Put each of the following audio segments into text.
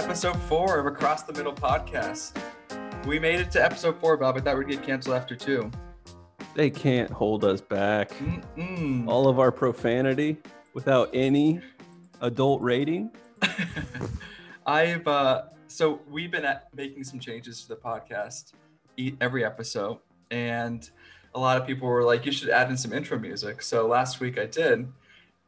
episode four of Across the Middle podcast. We made it to episode four, Bob. I thought we'd get canceled after two. They can't hold us back. Mm-mm. All of our profanity without any adult rating. I've uh, so we've been at making some changes to the podcast every episode, and a lot of people were like, "You should add in some intro music." So last week I did,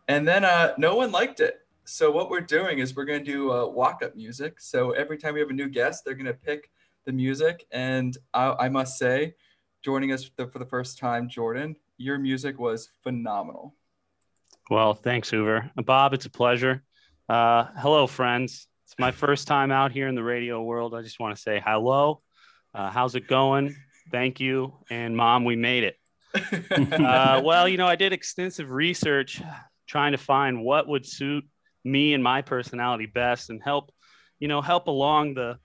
and then uh, no one liked it. So what we're doing is we're going to do uh, walk-up music. So every time we have a new guest, they're going to pick the music, and I, I must say, joining us for the, for the first time, Jordan, your music was phenomenal. Well, thanks, Hoover. Bob, it's a pleasure. Uh, hello, friends. It's my first time out here in the radio world. I just want to say hello. Uh, how's it going? Thank you. And mom, we made it. Uh, well, you know, I did extensive research trying to find what would suit me and my personality best and help, you know, help along the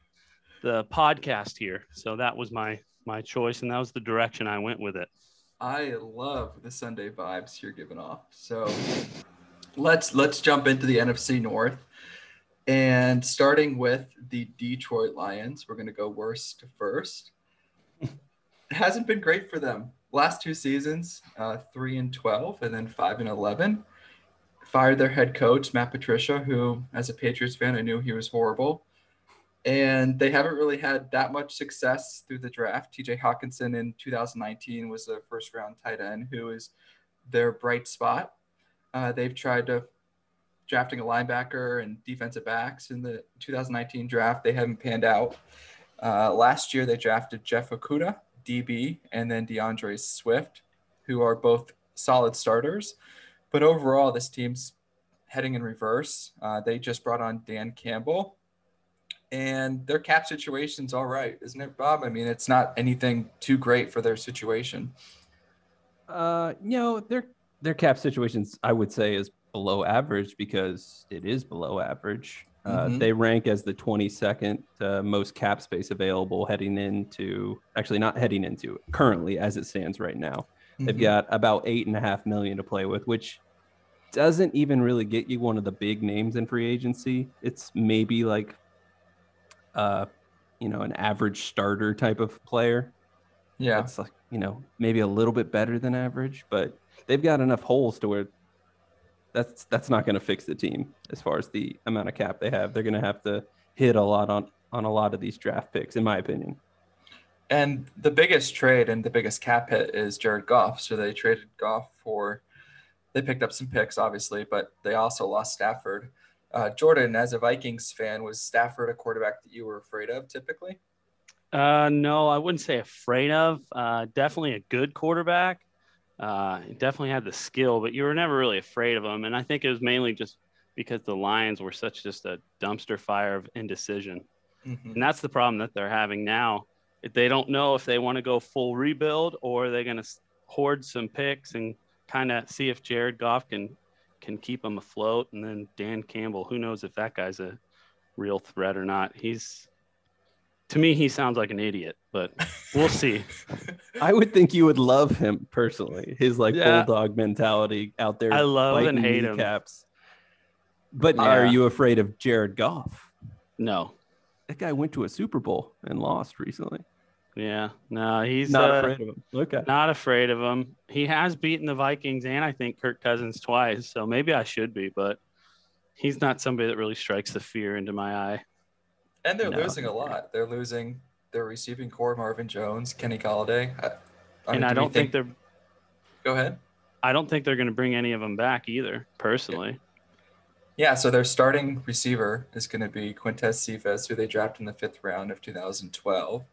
the podcast here. So that was my my choice and that was the direction I went with it. I love the Sunday vibes you're giving off. So let's let's jump into the NFC North. And starting with the Detroit Lions, we're going to go worst to first. It hasn't been great for them. Last two seasons, uh, three and twelve, and then five and eleven. Fired their head coach Matt Patricia, who, as a Patriots fan, I knew he was horrible. And they haven't really had that much success through the draft. TJ Hockenson in 2019 was the first round tight end, who is their bright spot. Uh, they've tried to drafting a linebacker and defensive backs in the 2019 draft. They haven't panned out. Uh, last year, they drafted Jeff Okudah, DB, and then DeAndre Swift, who are both solid starters. But overall, this team's heading in reverse. Uh, they just brought on Dan Campbell, and their cap situation's all right, isn't it, Bob? I mean, it's not anything too great for their situation. Uh, you know, their their cap situations, I would say, is below average because it is below average. Uh, Mhm. They rank as the 22nd uh, most cap space available heading into, actually not heading into, currently as it stands right now. They've Mhm. got about eight and a half million to play with, which doesn't even really get you one of the big names in free agency. It's maybe like, uh, you know, an average starter type of player. yeah. it's like, you know, maybe a little bit better than average, but they've got enough holes to where that's that's not going to fix the team as far as the amount of cap they have. They're going to have to hit a lot on on a lot of these draft picks, in my opinion. And the biggest trade and the biggest cap hit is Jared Goff. So they traded Goff for, they picked up some picks, obviously, but they also lost Stafford. Uh, Jordan, as a Vikings fan, was Stafford a quarterback that you were afraid of typically? Uh, no, I wouldn't say afraid of. Uh, definitely a good quarterback. Uh, definitely had the skill, but you were never really afraid of him. And I think it was mainly just because the Lions were such just a dumpster fire of indecision. Mhm. And that's the problem that they're having now. They don't know if they want to go full rebuild or they're going to hoard some picks and kind of see if Jared Goff can can keep them afloat. And then Dan Campbell, who knows if that guy's a real threat or not? He's to me, he sounds like an idiot, but we'll see. I would think you would love him personally. His like Yeah. bulldog mentality out there. I love and biting hate him. kneecaps. But Yeah. are you afraid of Jared Goff? No, That guy went to a Super Bowl and lost recently. Yeah, no, he's Not uh, afraid of him. Okay. Not afraid of him. He has beaten the Vikings and I think Kirk Cousins twice, so maybe I should be, but he's not somebody that really strikes the fear into my eye. And they're No. losing a lot. They're losing their receiving core, Marvin Jones, Kenny Golladay. I, I mean, and I do we don't think, they're Go ahead. I don't think they're going to bring any of them back either, personally. Yeah, so their starting receiver is going to be Quintez Cephus, who they drafted in the fifth round of 2012.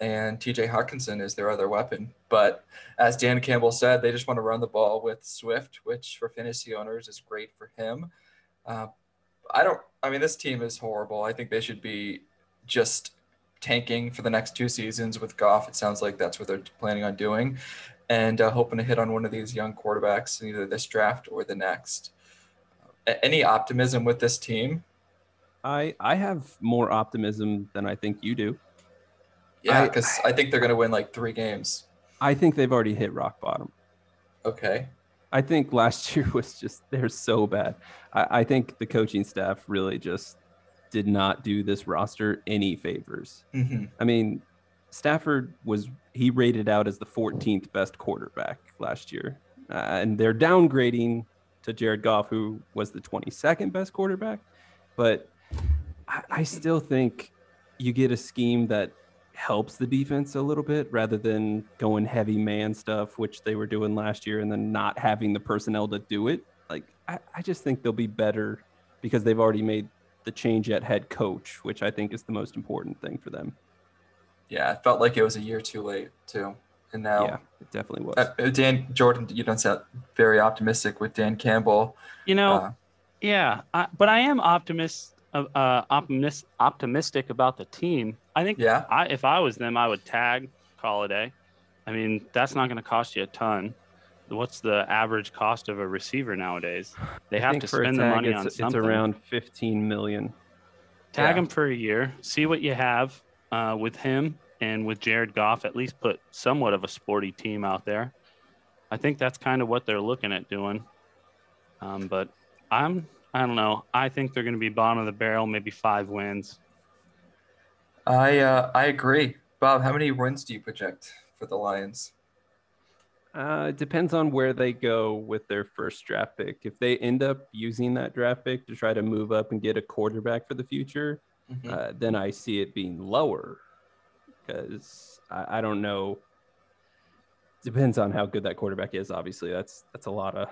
And TJ Hockenson is their other weapon. But as Dan Campbell said, they just want to run the ball with Swift, which for fantasy owners is great for him. Uh, I don't, I mean, this team is horrible. I think they should be just tanking for the next two seasons with Goff. It sounds like that's what they're planning on doing. And uh, hoping to hit on one of these young quarterbacks in either this draft or the next a- any optimism with this team? I I have more optimism than I think you do. Yeah, I- because I, think they're going to win like three games. I think they've already hit rock bottom. Okay. I think last year was just they're so bad. I, I think the coaching staff really just did not do this roster any favors. hmm I mean, Stafford was he rated out as the 14th best quarterback last year, uh, and they're downgrading to Jared Goff, who was the 22nd best quarterback. But I, I still think you get a scheme that helps the defense a little bit rather than going heavy man stuff, which they were doing last year, and then not having the personnel to do it. Like I, I just think they'll be better because they've already made the change at head coach, which I think is the most important thing for them. Yeah, it felt like it was a year too late too. And now Yeah, it definitely was. Uh, uh, Dan Jordan, you don't sound very optimistic with Dan Campbell. You know, Uh, yeah, I, but I am optimist, uh, uh, optimist, optimistic about the team. I think yeah, I, if I was them, I would tag Holiday. I mean, that's not going to cost you a ton. What's the average cost of a receiver nowadays? They have to for a spend the money it's, on something. it's around 15 million. Tag Yeah. him for a year, see what you have uh, with him and with Jared Goff. At least put somewhat of a sporty team out there. I think that's kind of what they're looking at doing. Um, but I'm, I don't know. I think they're going to be bottom of the barrel, maybe five wins. I uh, I agree. Bob, how many wins do you project for the Lions? Uh, it depends on where they go with their first draft pick. If they end up using that draft pick to try to move up and get a quarterback for the future, Mhm. uh, then I see it being lower because I, I don't know. Depends on how good that quarterback is. Obviously, that's that's a lot of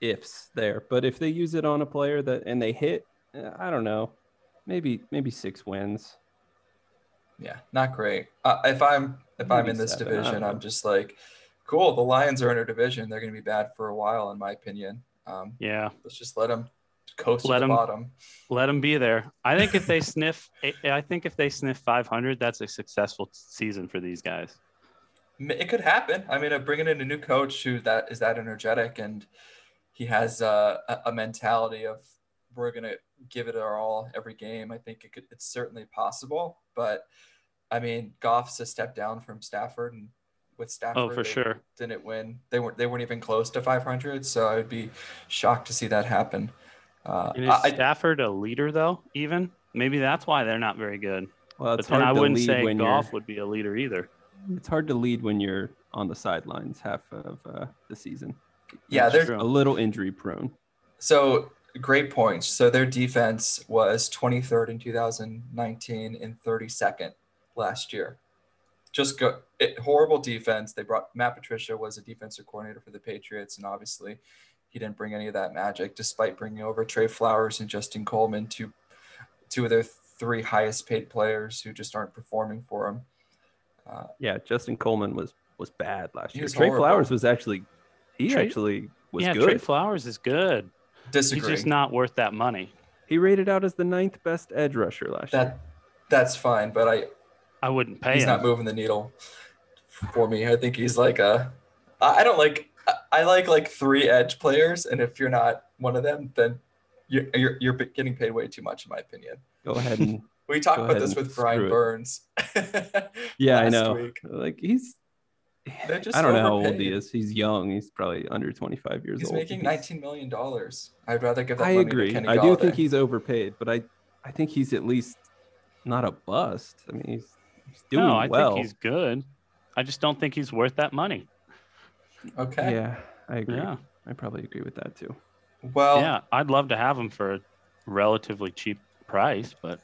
ifs there. But if they use it on a player that and they hit, uh, I don't know, maybe maybe six wins. Yeah, not great. Uh, if I'm if I'm in this seven, division, I'm just like, cool. The Lions are in our division. They're going to be bad for a while, in my opinion. Um, Yeah. let's just let them coast Let to the 'em- bottom. Let them be there. I think if they sniff, I- I think if they sniff 500, that's a successful season for these guys. It could happen. I mean, uh, bringing in a new coach who that is that energetic and he has uh, a, a mentality of we're gonna give it our all every game. I think it could. It's certainly possible, but I mean, Goff's a step down from Stafford, and with Stafford, Oh, for sure. didn't win. They weren't. They weren't even close to 500. So I would be shocked to see that happen. Uh, And is I, Stafford a leader though? Even maybe that's why they're not very good. Well, But it's then I to wouldn't say when Goff would be a leader either. it's hard to lead when you're on the sidelines half of uh, the season. Yeah, they're. A little injury prone. So great points. So their defense was 23rd in 2019 and 32nd last year. Just go it, horrible defense. They brought Matt Patricia was a defensive coordinator for the Patriots, and obviously he didn't bring any of that magic, despite bringing over Trey Flowers and Justin Coleman, two two of their three highest paid players who just aren't performing for him. Uh, Yeah, Justin Coleman was was bad last year. Trey horrible. Flowers was actually he Trey- actually was yeah, good. Trey Flowers is good. disagree. He's just not worth that money. he rated out as the ninth best edge rusher last year. that that's fine, but I I wouldn't pay he's him. not moving the needle for me. I think he's like a. I I don't like. I- I like like three edge players, and if you're not one of them, then you're you're, you're getting paid way too much, in my opinion. Go ahead and We talked about this with Brian. Burns. yeah, I know. week. Like he's They're just I don't know how old he is. He's young. He's probably under 25 years He's old. He's making 19 million dollars. I'd rather give that I money agree. to Kenny I do think he's overpaid, but I I think he's at least not a bust. I mean, he's, he's doing no, I well. think he's good. I just don't think he's worth that money. okay. Yeah, I agree. Yeah. I probably agree with that too. Well, yeah, I'd love to have him for a relatively cheap price, but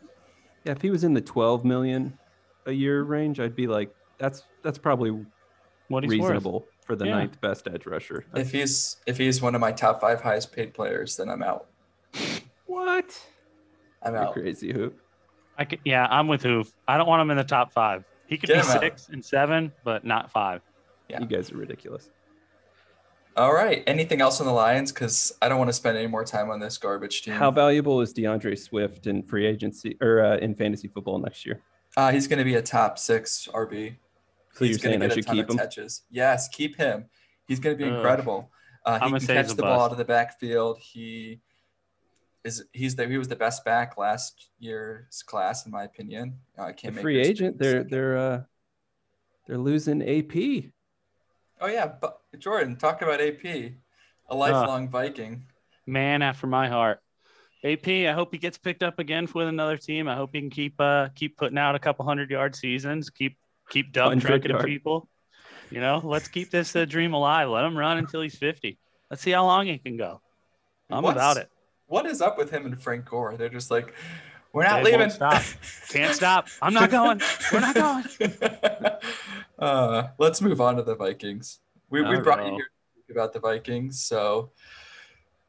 Yeah, if he was in the 12 million a year range, I'd be like, that's that's probably what he's worth. reasonable for the Yeah. ninth best edge rusher. That's- if he's if he's one of my top five highest paid players, then I'm out. what? I'm You're out. crazy hoop. I could, yeah, I'm with Hoof. I don't want him in the top five. He could Get be him out. six and seven, but not five. Yeah. You guys are ridiculous. All right. Anything else on the Lions? Because I don't want to spend any more time on this garbage team. How valuable is DeAndre Swift in free agency or uh, in fantasy football next year? Uh, he's going to be a top six RB. So he's gonna I get a ton keep of him? Touches. Yes, keep him. He's going to be incredible. Uh, he I'ma can catch he's a the ball bust. out of the backfield. He is he's the he was the best back last year's class in my opinion. Uh, I can't make free this agent, they're second. they're uh they're losing AP. Oh yeah, but Jordan, talk about AP, a lifelong Viking. Man after my heart. AP, I hope he gets picked up again with another team. I hope he can keep uh keep putting out a couple hundred yard seasons, keep keep dump 100 trucking yard. people. You know, let's keep this uh, dream alive. Let him run until he's 50. Let's see how long he can go. I'm What's- about it. What is up with him and Frank Gore? They're just like, we're not They leaving. stop. Can't stop. I'm not going. We're not going. uh, let's move on to the Vikings. We, we brought right. you here to speak about the Vikings, so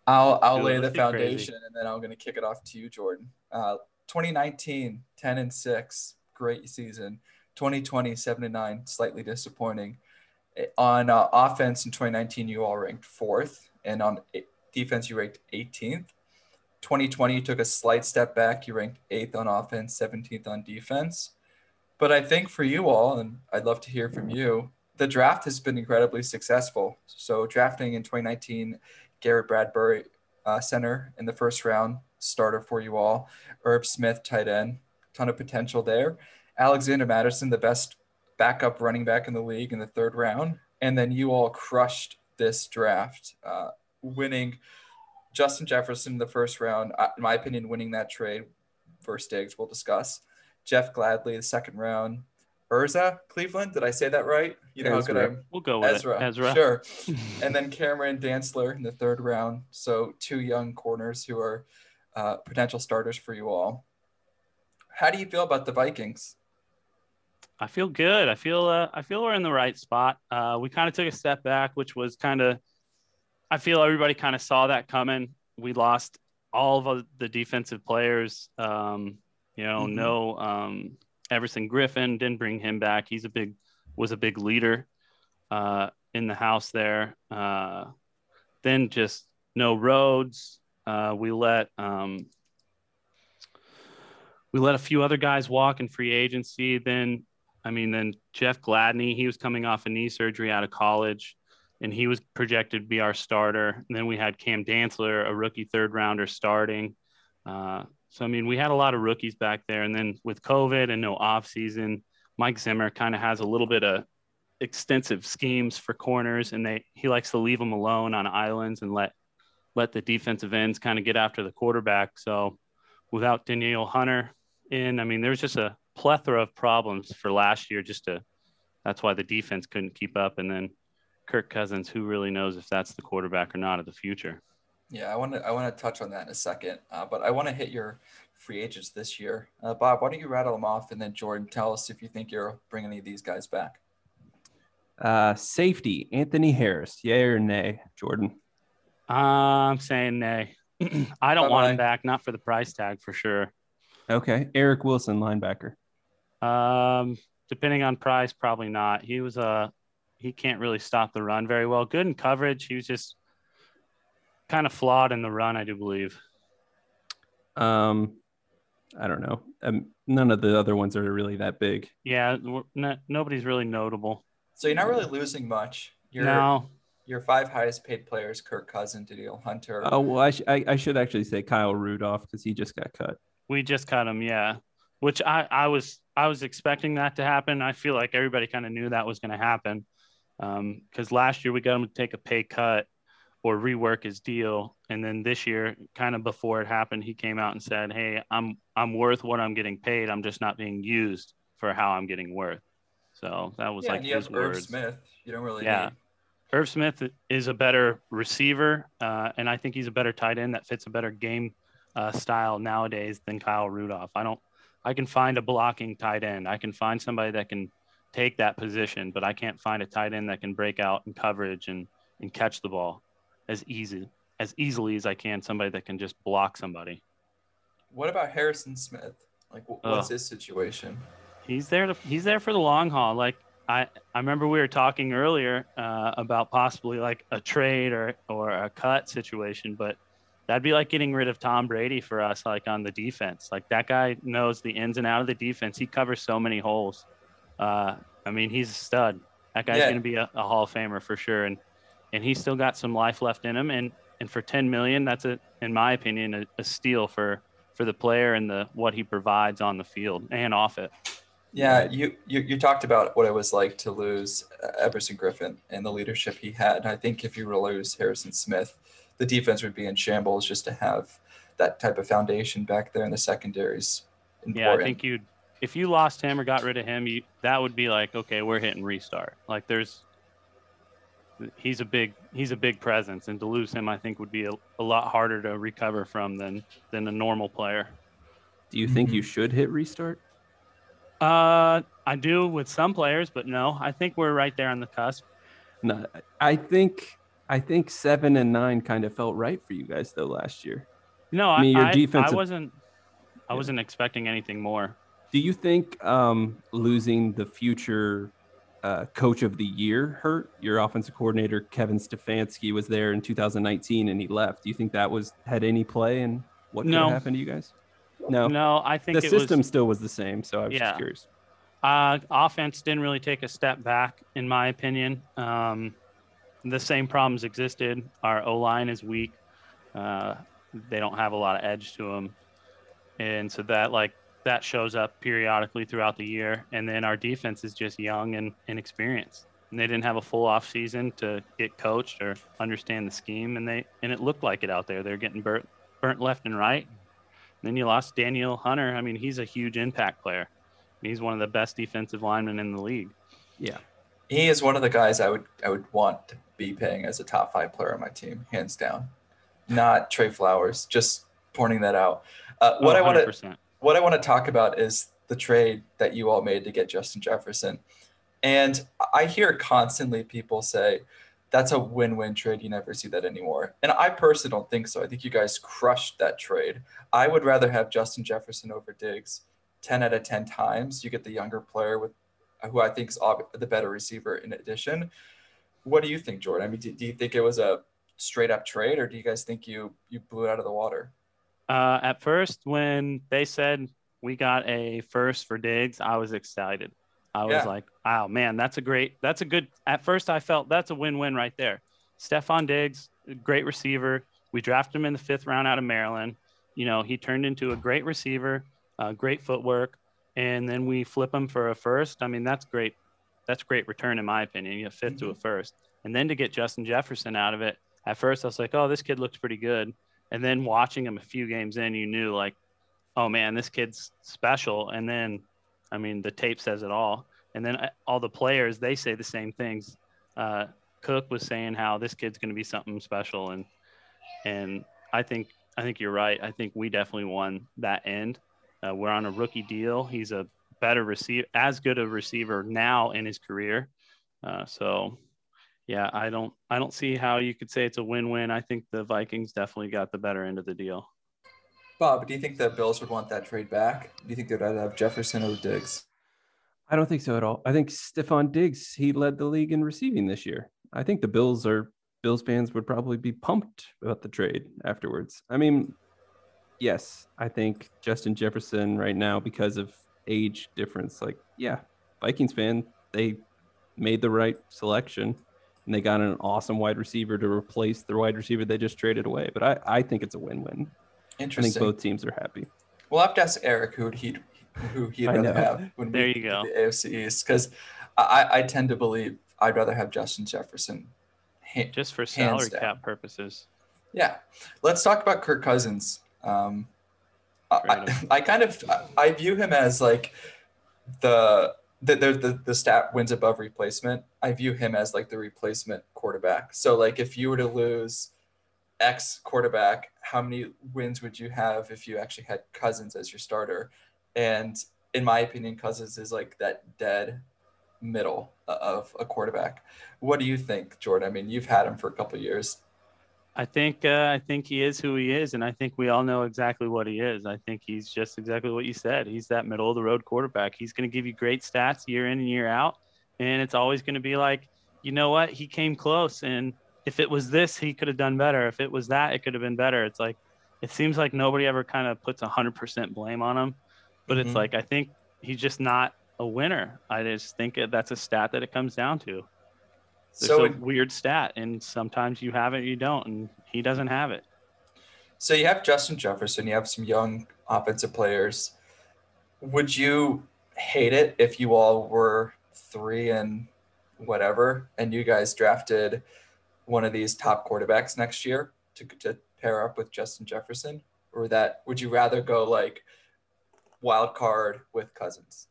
I'll I'll Dude, lay the let's crazy. foundation and then I'm going to kick it off to you, Jordan. Uh, 2019, 10 and 6, great season. 2020, 79, slightly disappointing. On uh, offense in 2019, you all ranked fourth, and on defense, you ranked 18th. 2020, you took a slight step back. You ranked eighth on offense, 17th on defense. But I think for you all, and I'd love to hear from you, the draft has been incredibly successful. So drafting in 2019, Garrett Bradbury, uh, center in the first round, starter for you all. Irv Smith, tight end, ton of potential there. Alexander Mattison, the best backup running back in the league in the third round. And then you all crushed this draft, uh, winning Justin Jefferson in the first round. uh, In my opinion, winning that trade first Diggs, we'll discuss. Jeff Gladney, the second round. Urza, Cleveland. Did I say that right? You know how good Ezra. I'm. We'll go with Ezra. it. Ezra. Sure. And then Cameron Dantzler in the third round. So two young corners who are uh, potential starters for you all. How do you feel about the Vikings? I feel good. I feel uh, I feel we're in the right spot. Uh, we kind of took a step back, which was kind of I feel everybody kind of saw that coming. We lost all of the defensive players. Um, you know, Mhm. no um, Everson Griffen didn't bring him back. He's a big was a big leader uh, in the house there. Uh, then just no Rhodes. Uh, we let um, we let a few other guys walk in free agency. Then, I mean, then Jeff Gladney, he was coming off a knee surgery out of college, and he was projected to be our starter. And then we had Cam Dantzler, a rookie third rounder, starting. Uh, so, I mean, we had a lot of rookies back there. And then with COVID and no off season, Mike Zimmer kind of has a little bit of extensive schemes for corners, and they he likes to leave them alone on islands and let let the defensive ends kind of get after the quarterback. So, without Danielle Hunter in, I mean, there's just a plethora of problems for last year. Just to that's why the defense couldn't keep up, and then Kirk Cousins, who really knows if that's the quarterback or not of the future. Yeah, I want to I want to touch on that in a second, uh, but I want to hit your free agents this year. Uh, Bob, why don't you rattle them off, and then Jordan, tell us if you think you're bringing any of these guys back. Uh, safety, Anthony Harris. Yay or nay, Jordan? I'm saying nay. I don't want him back, not for the price tag for sure. Okay. Eric Wilson, linebacker. Um, depending on price, probably not. He was a he can't really stop the run very well. Good in coverage. He was just kind of flawed in the run, I do believe. Um, I don't know. Um, none of the other ones are really that big. Yeah, not, nobody's really notable. So you're not really losing much. Your no, your five highest paid players: Kirk Cousins, Danielle Hunter. Oh well, I, sh- I, I should actually say Kyle Rudolph because he just got cut. we just cut him. Yeah, which I I was I was expecting that to happen. I feel like everybody kind of knew that was going to happen because last year we got him to take a pay cut or rework his deal, and then this year, kind of before it happened, he came out and said, "Hey, I'm I'm worth what I'm getting paid. I'm just not being used for how I'm getting worth." So that was yeah, like and you his have Irv words. Smith. You don't really Yeah. need. Irv Smith is a better receiver, uh, and I think he's a better tight end that fits a better game uh, style nowadays than Kyle Rudolph. I don't. I can find a blocking tight end. I can find somebody that can take that position, but I can't find a tight end that can break out in coverage and and catch the ball as easy as easily as I can. Somebody that can just block somebody. What about Harrison Smith? Like, wh- what's his situation? He's there. To, he's there for the long haul. Like I, I remember we were talking earlier uh, about possibly like a trade or or a cut situation, but that'd be like getting rid of Tom Brady for us, like on the defense. Like that guy knows the ins and out of the defense. He covers so many holes. Uh, I mean, he's a stud. That guy's Yeah. going to be a, a Hall of Famer for sure, and and he's still got some life left in him. And and for ten million, that's a, in my opinion, a, a steal for for the player and the what he provides on the field and off it. Yeah, you, you you talked about what it was like to lose Everson Griffen and the leadership he had. And I think if you were to lose Harrison Smith, the defense would be in shambles just to have that type of foundation back there in the secondaries. Yeah, I think you'd if you lost him or got rid of him, you that would be like, okay, we're hitting restart. Like there's he's a big he's a big presence and to lose him I think would be a, a lot harder to recover from than than a normal player. Do you think mm-hmm. you should hit restart? Uh I do with some players, but no, I think we're right there on the cusp. No, I think I think seven and nine kind of felt right for you guys though last year. No, I, mean, your I, defensive... I wasn't I wasn't expecting anything more. Do you think um, losing the future uh, coach of the year hurt? Your offensive coordinator Kevin Stefanski was there in 2019 and he left. Do you think that was had any play in what could no. happen to you guys? No, no. I think the system was, still was the same. So I was yeah. just curious. Uh, offense didn't really take a step back, in my opinion. Um, the same problems existed. Our O line is weak. Uh, they don't have a lot of edge to them, and so that like that shows up periodically throughout the year. And then our defense is just young and inexperienced. And they didn't have a full off season to get coached or understand the scheme, and they and it looked like it out there. They're getting burnt burnt left and right. And then you lost Danielle Hunter. I mean, he's a huge impact player. He's one of the best defensive linemen in the league. Yeah. He is one of the guys I would I would want to paying as a top five player on my team, hands down. Not Trey Flowers, just pointing that out. Uh, what oh, I want to what I want to talk about is the trade that you all made to get Justin Jefferson. And I hear constantly people say, that's a win-win trade. You never see that anymore. And I personally don't think so. I think you guys crushed that trade. I would rather have Justin Jefferson over Diggs 10 out of 10 times. You get the younger player with who I think is the better receiver in addition. What do you think, Jordan? I mean, do, do you think it was a straight up trade or do you guys think you you blew it out of the water? Uh, at first, when they said we got a first for Diggs, I was excited. I was yeah. like, "Wow, man, that's a great, that's a good." At first, I felt that's a win-win right there. Stefon Diggs, great receiver. We drafted him in the fifth round out of Maryland. You know, he turned into a great receiver, uh, great footwork, and then we flip him for a first. I mean, that's great. That's great return in my opinion. You 5th mm-hmm. to a first, and then to get Justin Jefferson out of it. At first, I was like, "Oh, this kid looks pretty good." And then watching him a few games in, you knew like, oh man, this kid's special. And then, I mean, the tape says it all. And then uh, all the players, they say the same things. Uh, Cook was saying how this kid's going to be something special, and and I think I think you're right. I think we definitely won that end. Uh, we're on a rookie deal. He's a better receiver, as good a receiver now in his career. Uh, so yeah, I don't I don't see how you could say it's a win-win. I think the Vikings definitely got the better end of the deal. Bob, do you think the Bills would want that trade back? Do you think they'd rather have Jefferson or Diggs? I don't think so at all. I think Stefon Diggs, he led the league in receiving this year. I think the Bills are Bills fans would probably be pumped about the trade afterwards. I mean, yes, I think Justin Jefferson right now because of age difference, like, yeah, Vikings fan, they made the right selection and they got an awesome wide receiver to replace the wide receiver they just traded away. But I, I think it's a win-win. Interesting. I think both teams are happy. We'll have to ask Eric who he who he'd rather have when there we you go. the AFC East because I, I tend to believe I'd rather have Justin Jefferson. Ha- just for salary cap purposes. Yeah, let's talk about Kirk Cousins. Um, I, I kind of I view him as like the the, the, the stat wins above replacement. I view him as like the replacement quarterback. So like if you were to lose X quarterback, how many wins would you have if you actually had Cousins as your starter? And in my opinion, Cousins is like that dead middle of a quarterback. What do you think, Jordan? I mean, you've had him for a couple years. I think uh, I think he is who he is, and I think we all know exactly what he is. I think he's just exactly what you said. He's that middle of the road quarterback. He's going to give you great stats year in and year out, and it's always going to be like, you know what, he came close, and if it was this, he could have done better. If it was that, it could have been better. It's like it seems like nobody ever kind of puts hundred percent blame on him, but mm-hmm. it's like I think he's just not a winner. I just think that's a stat that it comes down to. There's so a weird stat, and sometimes you have it, you don't, and he doesn't have it. So you have Justin Jefferson, you have some young offensive players. Would you hate it if you all were three and whatever, and you guys drafted one of these top quarterbacks next year to, to pair up with Justin Jefferson? or that would you rather go like wild card with Cousins?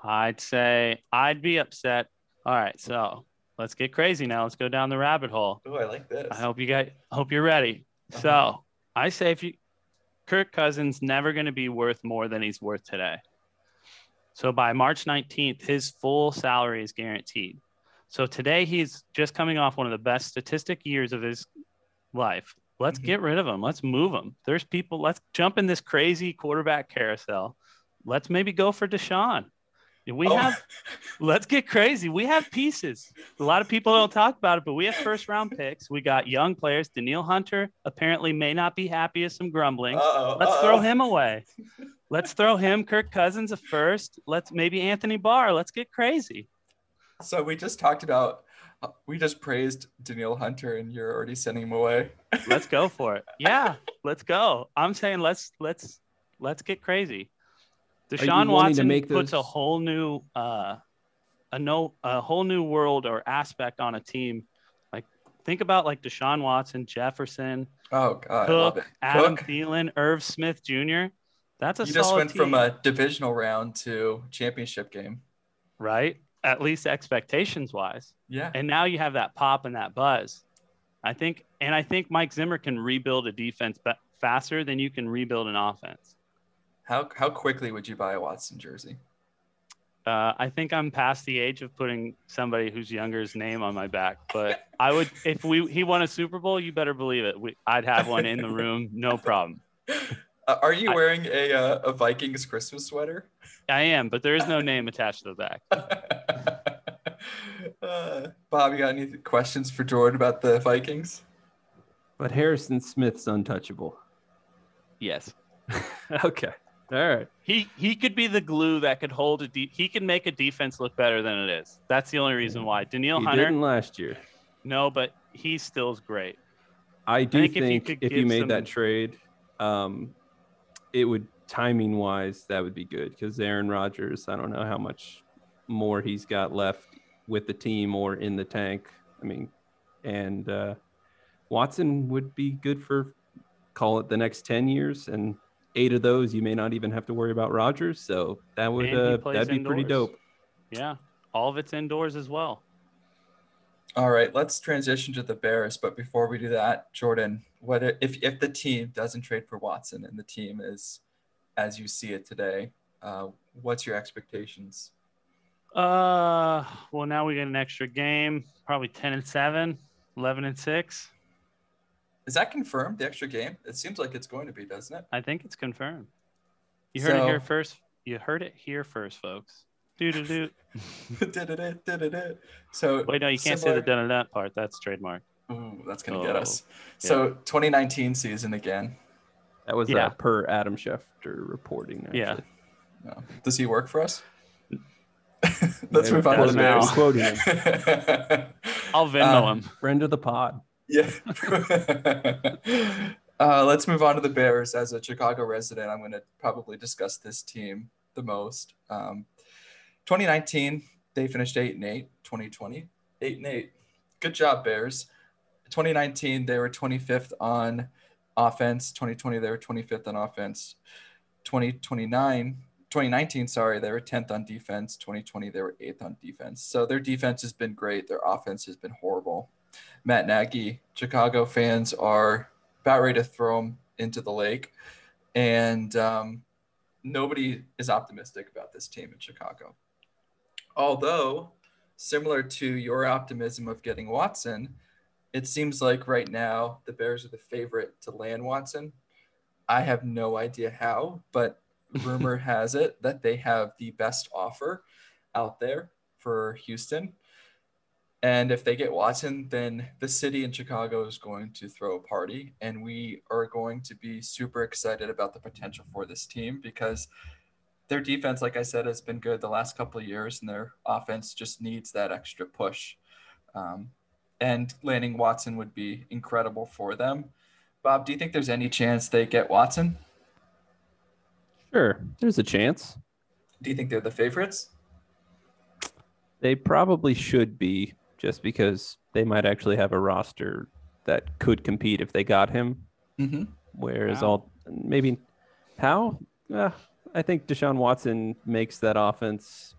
I'd say I'd be upset. All right, so let's get crazy now. Let's go down the rabbit hole. Oh, I like this. I hope you guys hope you're ready. So I say if you Kirk Cousins never going to be worth more than he's worth today. So by March 19th, his full salary is guaranteed. So today he's just coming off one of the best statistic years of his life. Let's Mhm. get rid of him. Let's move him. There's people. Let's jump in this crazy quarterback carousel. Let's maybe go for Deshaun. We Oh, have let's get crazy. We have pieces. A lot of people don't talk about it, but we have first round picks. We got young players. Danielle Hunter apparently may not be happy with some grumbling. uh-oh, Let's uh-oh. throw him away. Let's throw him, Kirk Cousins, a first. Let's maybe Anthony Barr. Let's get crazy. So we just talked about we just praised Danielle Hunter and you're already sending him away. Let's go for it. Yeah, let's go. I'm saying let's let's let's get crazy. You Deshaun wanting to Watson make puts a whole new uh a no a whole new world or aspect on a team. Like think about like Deshaun Watson, Jefferson, Oh god, I love Cook, it. Adam Cook, Thielen, Irv Smith Jr. That's a you just solid went from a divisional round to championship game. right? At least expectations wise. Yeah. And now you have that pop and that buzz. I think, and I think Mike Zimmer can rebuild a defense ba- faster than you can rebuild an offense. How how quickly would you buy a Watson jersey? Uh, I think I'm past the age of putting somebody who's younger's name on my back, but I would, if we he won a Super Bowl, you better believe it. We, I'd have one in the room, no problem. Uh, are you wearing a uh, a Vikings Christmas sweater? I am, but there is no name attached to the back. uh, Bob, you got any questions for Jordan about the Vikings? But Harrison Smith's untouchable. Yes, okay. All right. he he could be the glue that could hold a de- he can make a defense look better than it is. That's the only reason why. Danielle He Hunter, didn't last year. no, but he still's great. I do think if you if you, made some- that trade, um, it would timing wise that would be good because Aaron Rodgers. I don't know how much more he's got left with the team or in the tank. I mean, and uh, Watson would be good for call it the next ten years, and eight of those you may not even have to worry about Rodgers. So that would uh, that'd be pretty dope. Yeah, all of it's indoors as well. All right, let's transition to the Bears. But before we do that, Jordan, what if if the team doesn't trade for Watson and the team is as you see it today? Uh, what's your expectations? Uh, well, now we get an extra game, probably 10 and 7, 11 and 6. Is that confirmed? The extra game? It seems like it's going to be, doesn't it? I think it's confirmed. You heard it here first. You heard it here first, folks. Doo doo doo. Did-it-it, did-it-it. so Wait, no, you can't say the dun dun part. That's trademark. Ooh, that's gonna get Oh, us. So 2019 season again. That was Yeah. uh, per Adam Schefter reporting. Actually. Yeah. No. Does he work for us? Let's move on to the now. Quoting him. I'll Venmo Um, him. Friend of the pod. Yeah. uh, let's move on to the Bears. As a Chicago resident, I'm going to probably discuss this team the most. Um, 2019, they finished eight and eight. 2020, eight and eight. Good job, Bears. 2019, they were 25th on offense. 2020, they were 25th on offense. 2029, 2019, sorry, they were 10th on defense. 2020, they were eighth on defense. So their defense has been great. Their offense has been horrible. Matt Nagy, Chicago fans are about ready to throw him into the lake. And um, nobody is optimistic about this team in Chicago. Although, similar to your optimism of getting Watson, it seems like right now the Bears are the favorite to land Watson. I have no idea how, but rumor has it that they have the best offer out there for Houston. And if they get Watson, then the city in Chicago is going to throw a party. And we are going to be super excited about the potential for this team because their defense, like I said, has been good the last couple of years, and their offense just needs that extra push. Um, and landing Watson would be incredible for them. Bob, do you think there's any chance they get Watson? Sure, there's a chance. Do you think they're the favorites? They probably should be, just because they might actually have a roster that could compete if they got him. Mm-hmm. Whereas Wow. all maybe how uh, I think Deshaun Watson makes that offense.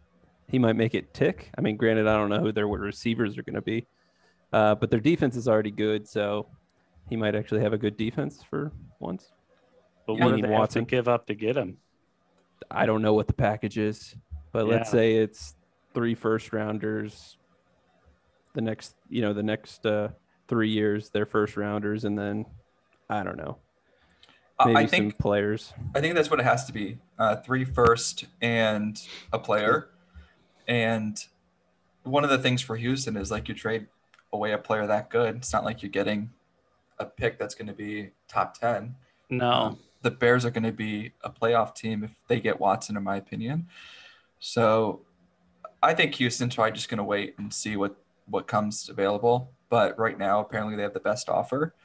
He might make it tick. I mean, granted, I don't know who their receivers are going to be, uh, but their defense is already good, so he might actually have a good defense for once. But Yeah, what you do need they have Watson. to give up to get him? I don't know what the package is, but let's say it's three first rounders. The next, you know, the next uh, three years, they're first rounders, and then I don't know, I- maybe I some think players. I think that's what it has to be. Uh, three first and a player. And one of the things for Houston is like you trade away a player that good. It's not like you're getting a pick that's going to be top 10. No. Um, the Bears are going to be a playoff team if they get Watson, in my opinion. So I think Houston's probably just going to wait and see what, what comes available. But right now, apparently, they have the best offer.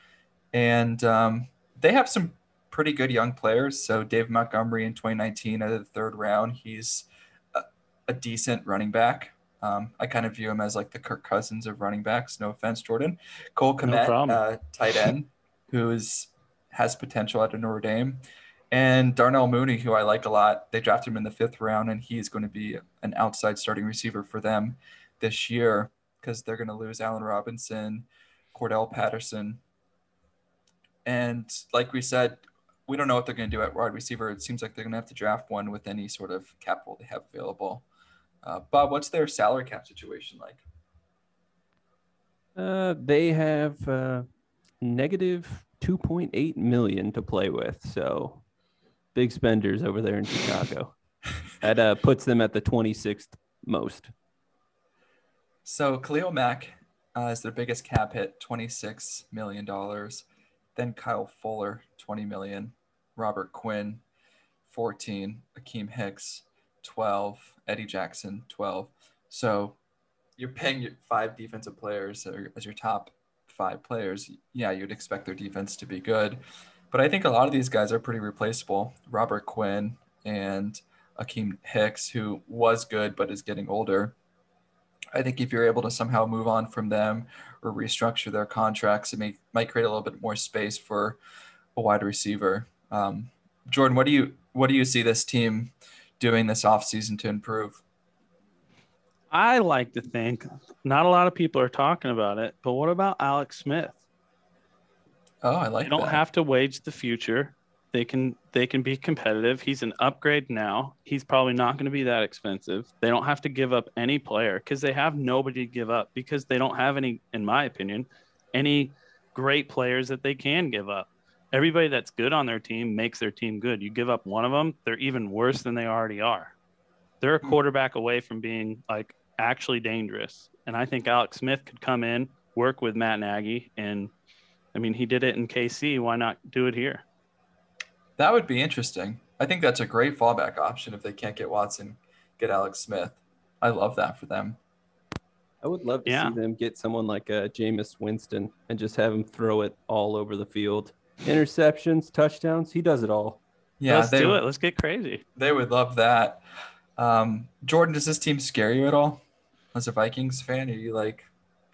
And um, they have some pretty good young players. So Dave Montgomery in 2019 out of the third round, he's a, a decent running back. Um, I kind of view him as like the Kirk Cousins of running backs. No offense, Jordan. Cole Kmet, problem. uh, tight end, who is has potential at Notre Dame, and Darnell Mooney, who I like a lot. They drafted him in the fifth round, and he's going to be an outside starting receiver for them this year because they're going to lose Allen Robinson, Cordarrelle Patterson, and like we said, we don't know what they're going to do at wide receiver. It seems like they're going to have to draft one with any sort of capital they have available. Uh, Bob, what's their salary cap situation like? Uh, they have uh, negative 2.8 million to play with, so big spenders over there in Chicago. that uh, puts them at the 26th most. So Khalil Mack uh, is their biggest cap hit, twenty-six million dollars. Then Kyle Fuller, twenty million. Robert Quinn, fourteen. Akiem Hicks, twelve. Eddie Jackson, twelve. So you're paying your five defensive players as your top five players. Yeah, you'd expect their defense to be good, but I think a lot of these guys are pretty replaceable. Robert Quinn and Akiem Hicks, who was good but is getting older. I think if you're able to somehow move on from them or restructure their contracts, it may, might create a little bit more space for a wide receiver. Um, Jordan, what do you what do you see this team doing this offseason to improve? I like to think not a lot of people are talking about it, but what about Alex Smith? Oh, I like They don't that. have to wage the future. They can they can be competitive. He's an upgrade now. He's probably not going to be that expensive. They don't have to give up any player because they have nobody to give up because they don't have any, in my opinion, any great players that they can give up. Everybody that's good on their team makes their team good. You give up one of them, they're even worse than they already are. They're a Hmm. quarterback away from being like actually dangerous. And I think Alex Smith could come in, work with Matt Nagy, and I mean, he did it in KC. Why not do it here? That would be interesting. I think that's a great fallback option if they can't get Watson, get Alex Smith. I love that for them. I would love to Yeah. see them get someone like uh, Jameis Winston and just have him throw it all over the field. Interceptions, touchdowns, he does it all. Yeah, Let's they, do it. Let's get crazy. they would love that. Um, Jordan, does this team scare you at all? As a Vikings fan, are you like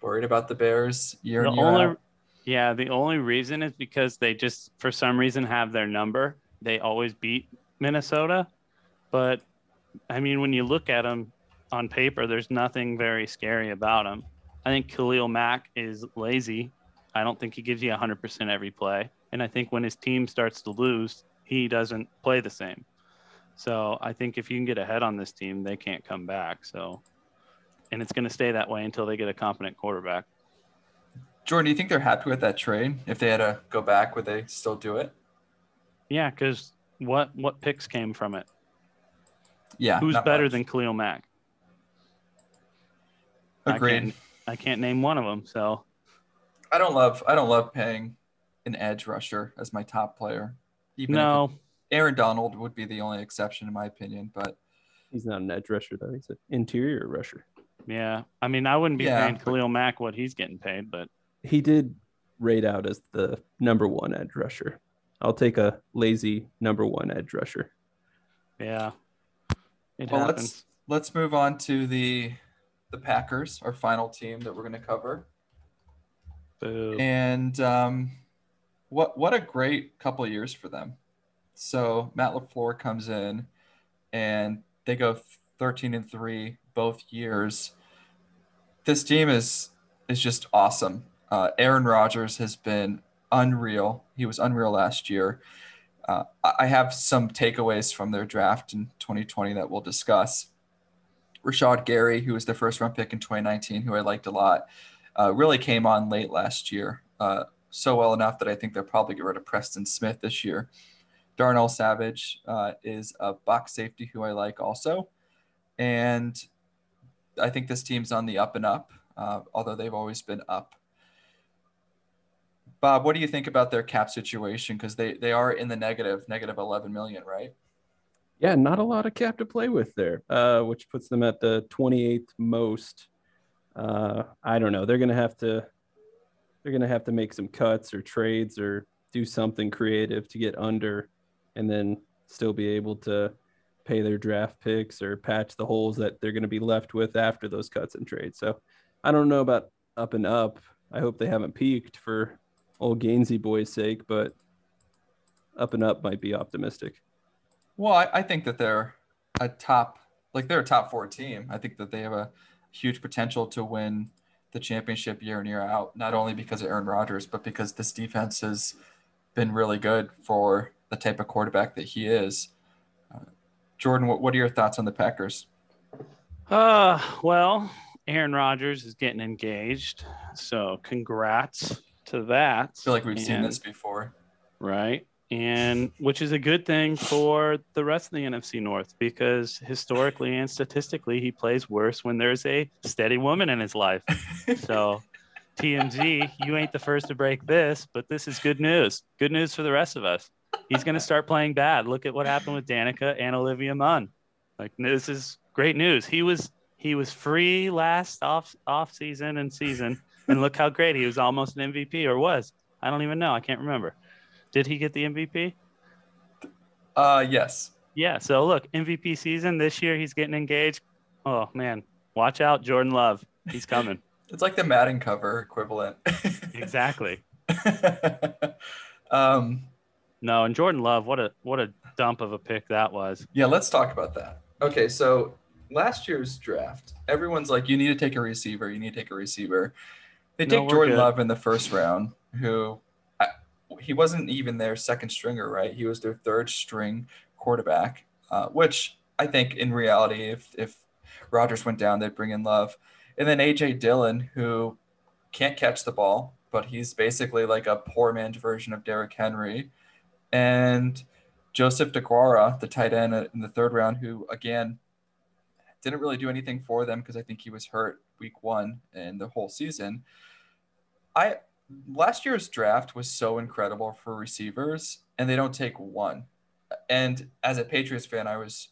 worried about the Bears year The in year only, out? Yeah, the only reason is because they just, for some reason, have their number. They always beat Minnesota, but I mean, when you look at them on paper, there's nothing very scary about them. I think Khalil Mack is lazy. I don't think he gives you 100% every play, and I think when his team starts to lose, he doesn't play the same. So I think if you can get ahead on this team, they can't come back. So, and it's going to stay that way until they get a competent quarterback. Jordan, do you think they're happy with that trade? If they had to go back, would they still do it? Yeah, because what what picks came from it? Yeah. Who's better much. than Khalil Mack? I Agreed. can't, I can't name one of them. So I don't love I don't love paying an edge rusher as my top player. Even if no, it- Aaron Donald would be the only exception in my opinion, but He's not an edge rusher though. He's an interior rusher. yeah. I mean, I wouldn't be Yeah, paying but- Khalil Mack what he's getting paid, but He did rate out as the number one edge rusher. I'll take a lazy number one edge rusher. yeah, it well happens. let's let's move on to the the Packers, our final team that we're going to cover. Boo. And um, what what a great couple of years for them. So Matt LaFleur comes in and they go 13 and 3 both years. This team is is just awesome. Uh, Aaron Rodgers has been unreal. He was unreal last year. Uh, I have some takeaways from their draft in 2020 that we'll discuss. Rashan Gary, who was the first round pick in 2019, who I liked a lot, uh, really came on late last year. Uh, so well enough that I think they'll probably get rid of Preston Smith this year. Darnell Savage uh, is a box safety who I like also. And I think this team's on the up and up, uh, although they've always been up. Bob, what do you think about their cap situation? Because they, they are in the negative, negative 11 million, right? Yeah, not a lot of cap to play with there, uh, which puts them at the 28th most. Uh, I don't know. They're gonna have to they're gonna have to make some cuts or trades or do something creative to get under, and then still be able to pay their draft picks or patch the holes that they're going to be left with after those cuts and trades. So I don't know about up and up. I hope they haven't peaked for old Gainsey boy's sake, but up and up might be optimistic. Well, I, I think that they're a top, like they're a top four team. I think that they have a huge potential to win the championship year in year out, not only because of Aaron Rodgers, but because this defense has been really good for the type of quarterback that he is. Uh, Jordan, what, what are your thoughts on the Packers? Uh, well, Aaron Rodgers is getting engaged. So congrats to that. I feel like we've and, seen this before. Right. And which is a good thing for the rest of the NFC North because historically and statistically, he plays worse when there's a steady woman in his life. so, TMZ, you ain't the first to break this, but this is good news. Good news for the rest of us. He's going to start playing bad. Look at what happened with Danica and Olivia Munn. Like this is great news. He was he was free last off off season and season and look how great he was almost an MVP or was. I don't even know. I can't remember. Did he get the MVP? Uh, yes. Yeah. So look, MVP season this year. He's getting engaged. Oh man, watch out, Jordan Love. He's coming. it's like the Madden cover equivalent. exactly. um, no, and Jordan Love, what a what a dump of a pick that was. Yeah, let's talk about that. Okay, so last year's draft, everyone's like, you need to take a receiver. You need to take a receiver. They take no, Jordan good. Love in the first round, who I, he wasn't even their second stringer, right? He was their third string quarterback, uh, which I think in reality, if if Rodgers went down, they'd bring in Love, and then AJ Dillon, who can't catch the ball, but he's basically like a poor man's version of Derrick Henry, and Joseph DeGuara, the tight end in the third round, who again didn't really do anything for them because I think he was hurt week one and the whole season. I last year's draft was so incredible for receivers, and they don't take one. And as a Patriots fan, I was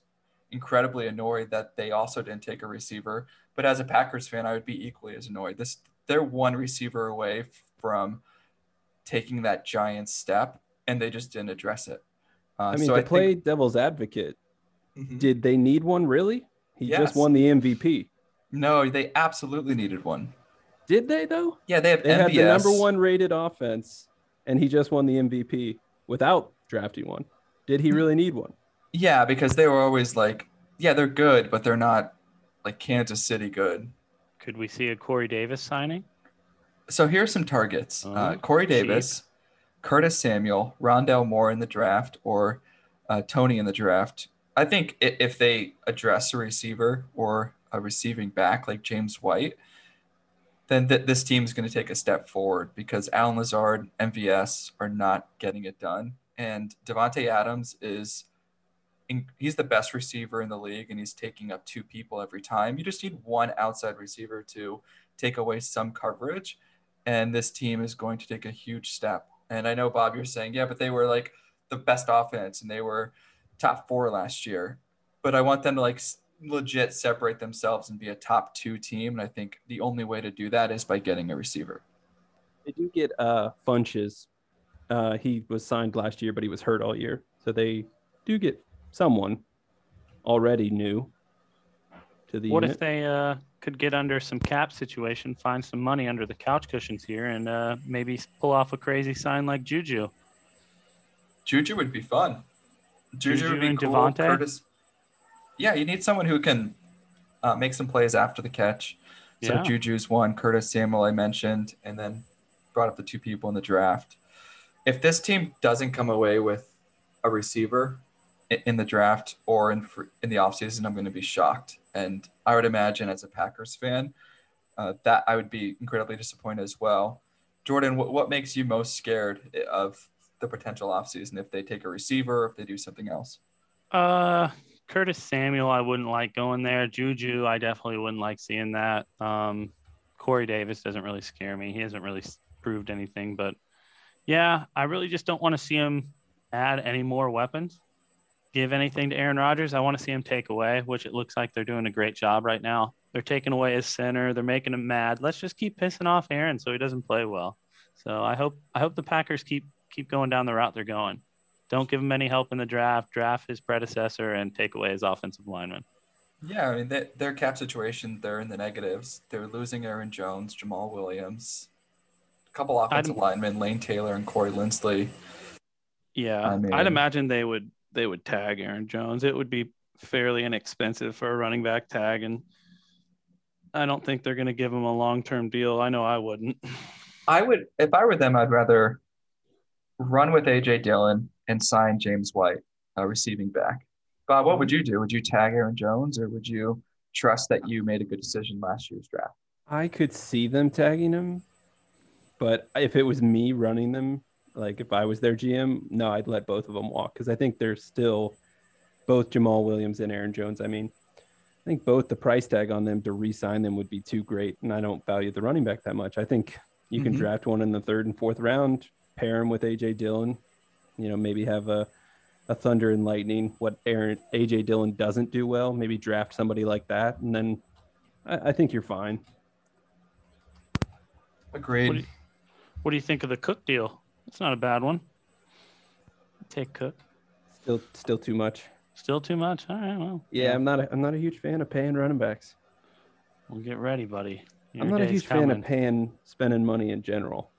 incredibly annoyed that they also didn't take a receiver. But as a Packers fan, I would be equally as annoyed. This they're one receiver away from taking that giant step, and they just didn't address it. Uh, I mean, so to I play think, devil's advocate, mm-hmm. did they need one really? He yes. just won the MVP. No, they absolutely needed one. Did they though? Yeah, they have. They MVS. had the number one rated offense, and he just won the MVP without drafting one. Did he really need one? Yeah, because they were always like, yeah, they're good, but they're not like Kansas City good. Could we see a Corey Davis signing? So here are some targets: uh, uh, Corey Davis, Curtis Samuel, Rondale Moore in the draft, or uh, Toney in the draft. I think if they address a receiver or a receiving back like James White, then th- this team is going to take a step forward because Allen Lazard, MVS are not getting it done, and Davante Adams is in, he's the best receiver in the league, and he's taking up two people every time. You just need one outside receiver to take away some coverage, and this team is going to take a huge step. And I know Bob, you're saying, yeah, but they were like the best offense, and they were top four last year, but I want them to like legit separate themselves and be a top two team. And I think the only way to do that is by getting a receiver. They do get uh Funchess. Uh, he was signed last year, but he was hurt all year. So they do get someone already new to the What unit. if they uh could get under some cap situation, find some money under the couch cushions here, and uh, maybe pull off a crazy sign like Juju. Juju would be fun. Juju, Juju would be and cool. Devontae? Curtis. Yeah, you need someone who can uh, make some plays after the catch. So Yeah. Juju's one, Curtis Samuel I mentioned, and then brought up the two people in the draft. If this team doesn't come away with a receiver in the draft or in in the offseason, I'm going to be shocked. And I would imagine as a Packers fan, uh, that I would be incredibly disappointed as well. Jordan, what, what makes you most scared of the potential offseason if they take a receiver, if they do something else? Uh, Curtis Samuel, I wouldn't like going there. Juju, I definitely wouldn't like seeing that. Um, Corey Davis doesn't really scare me. He hasn't really proved anything, but yeah, I really just don't want to see him add any more weapons. Give anything to Aaron Rodgers. I want to see him take away, which it looks like they're doing a great job right now. They're taking away his center. They're making him mad. Let's just keep pissing off Aaron so he doesn't play well. So I hope I hope the Packers keep keep going down the route they're going. Don't give him any help in the draft. Draft his predecessor and take away his offensive lineman. Yeah, I mean, they, their cap situation, they're in the negatives. They're losing Aaron Jones, Jamaal Williams, a couple offensive linemen, Lane Taylor and Corey Linsley. Yeah, I mean- I'd imagine they would they would tag Aaron Jones. It would be fairly inexpensive for a running back tag, and I don't think they're going to give him a long term deal. I know I wouldn't. I would, if I were them, I'd rather run with AJ Dillon and sign James White, uh, receiving back. Bob, what would you do? Would you tag Aaron Jones or would you trust that you made a good decision last year's draft? I could see them tagging him, but if it was me running them, like if I was their GM, no, I'd let both of them walk because I think they're still both Jamaal Williams and Aaron Jones. I mean, I think both the price tag on them to re-sign them would be too great, and I don't value the running back that much. I think you can Mhm. draft one in the third and fourth round, pair him with AJ Dillon, you know, maybe have a a thunder and lightning. What Aaron AJ Dillon doesn't do well, maybe draft somebody like that, and then I, I think you're fine. Agreed. What do you- What do you think of the Cook deal? It's not a bad one. Take Cook. Still, still too much. Still too much. All right. Well, Yeah, I'm not. A, I'm not a huge fan of paying running backs. We'll get ready, buddy. Your I'm not a day's huge fan of paying spending money in general.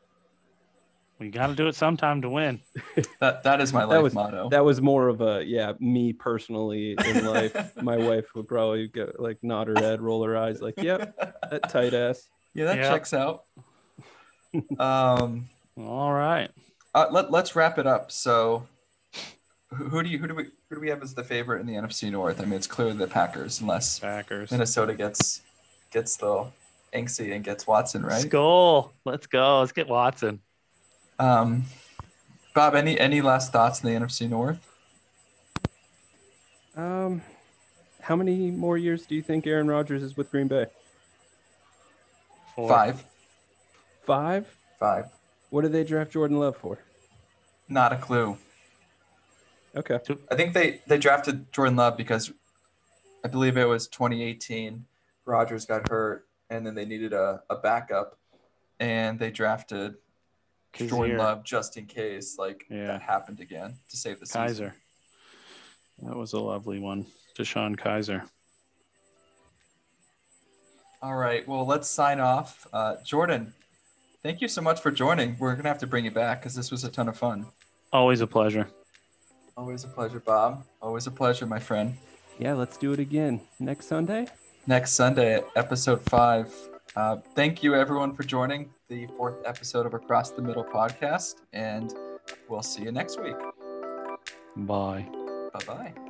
We got to do it sometime to win. That that is my That life was- motto. That was more of a yeah. Me personally in life, my wife would probably go like nod her head, roll her eyes, like, "Yep, that tight ass." yeah, that Yep. checks out. um, All right. uh, let let's wrap it up. So, who, who do you who do we who do we have as the favorite in the NFC North? I mean, it's clearly the Packers, unless Packers. Minnesota gets gets the angsty and gets Watson, right? Skull. Let's go. Let's get Watson. Um, Bob, any any last thoughts in the NFC North? Um, how many more years do you think Aaron Rodgers is with Green Bay? Four. Five, Five. five. What did they draft Jordan Love for? Not a clue. Okay. I think they they drafted Jordan Love because I believe it was 2018. Rodgers got hurt, and then they needed a, a backup, and they drafted Jordan Kizer. Love just in case like Yeah. that happened again to save the season. Kizer. That was a lovely one. DeShone Kizer. All right, well let's sign off. Uh, Jordan, thank you so much for joining. We're gonna have to bring you back because this was a ton of fun. Always a pleasure. Always a pleasure, Bob. Always a pleasure, my friend. Yeah, let's do it again next Sunday. next Sunday, episode five. Uh, thank you, everyone, for joining the fourth episode of Across the Middle podcast, and we'll see you next week. Bye. Bye bye.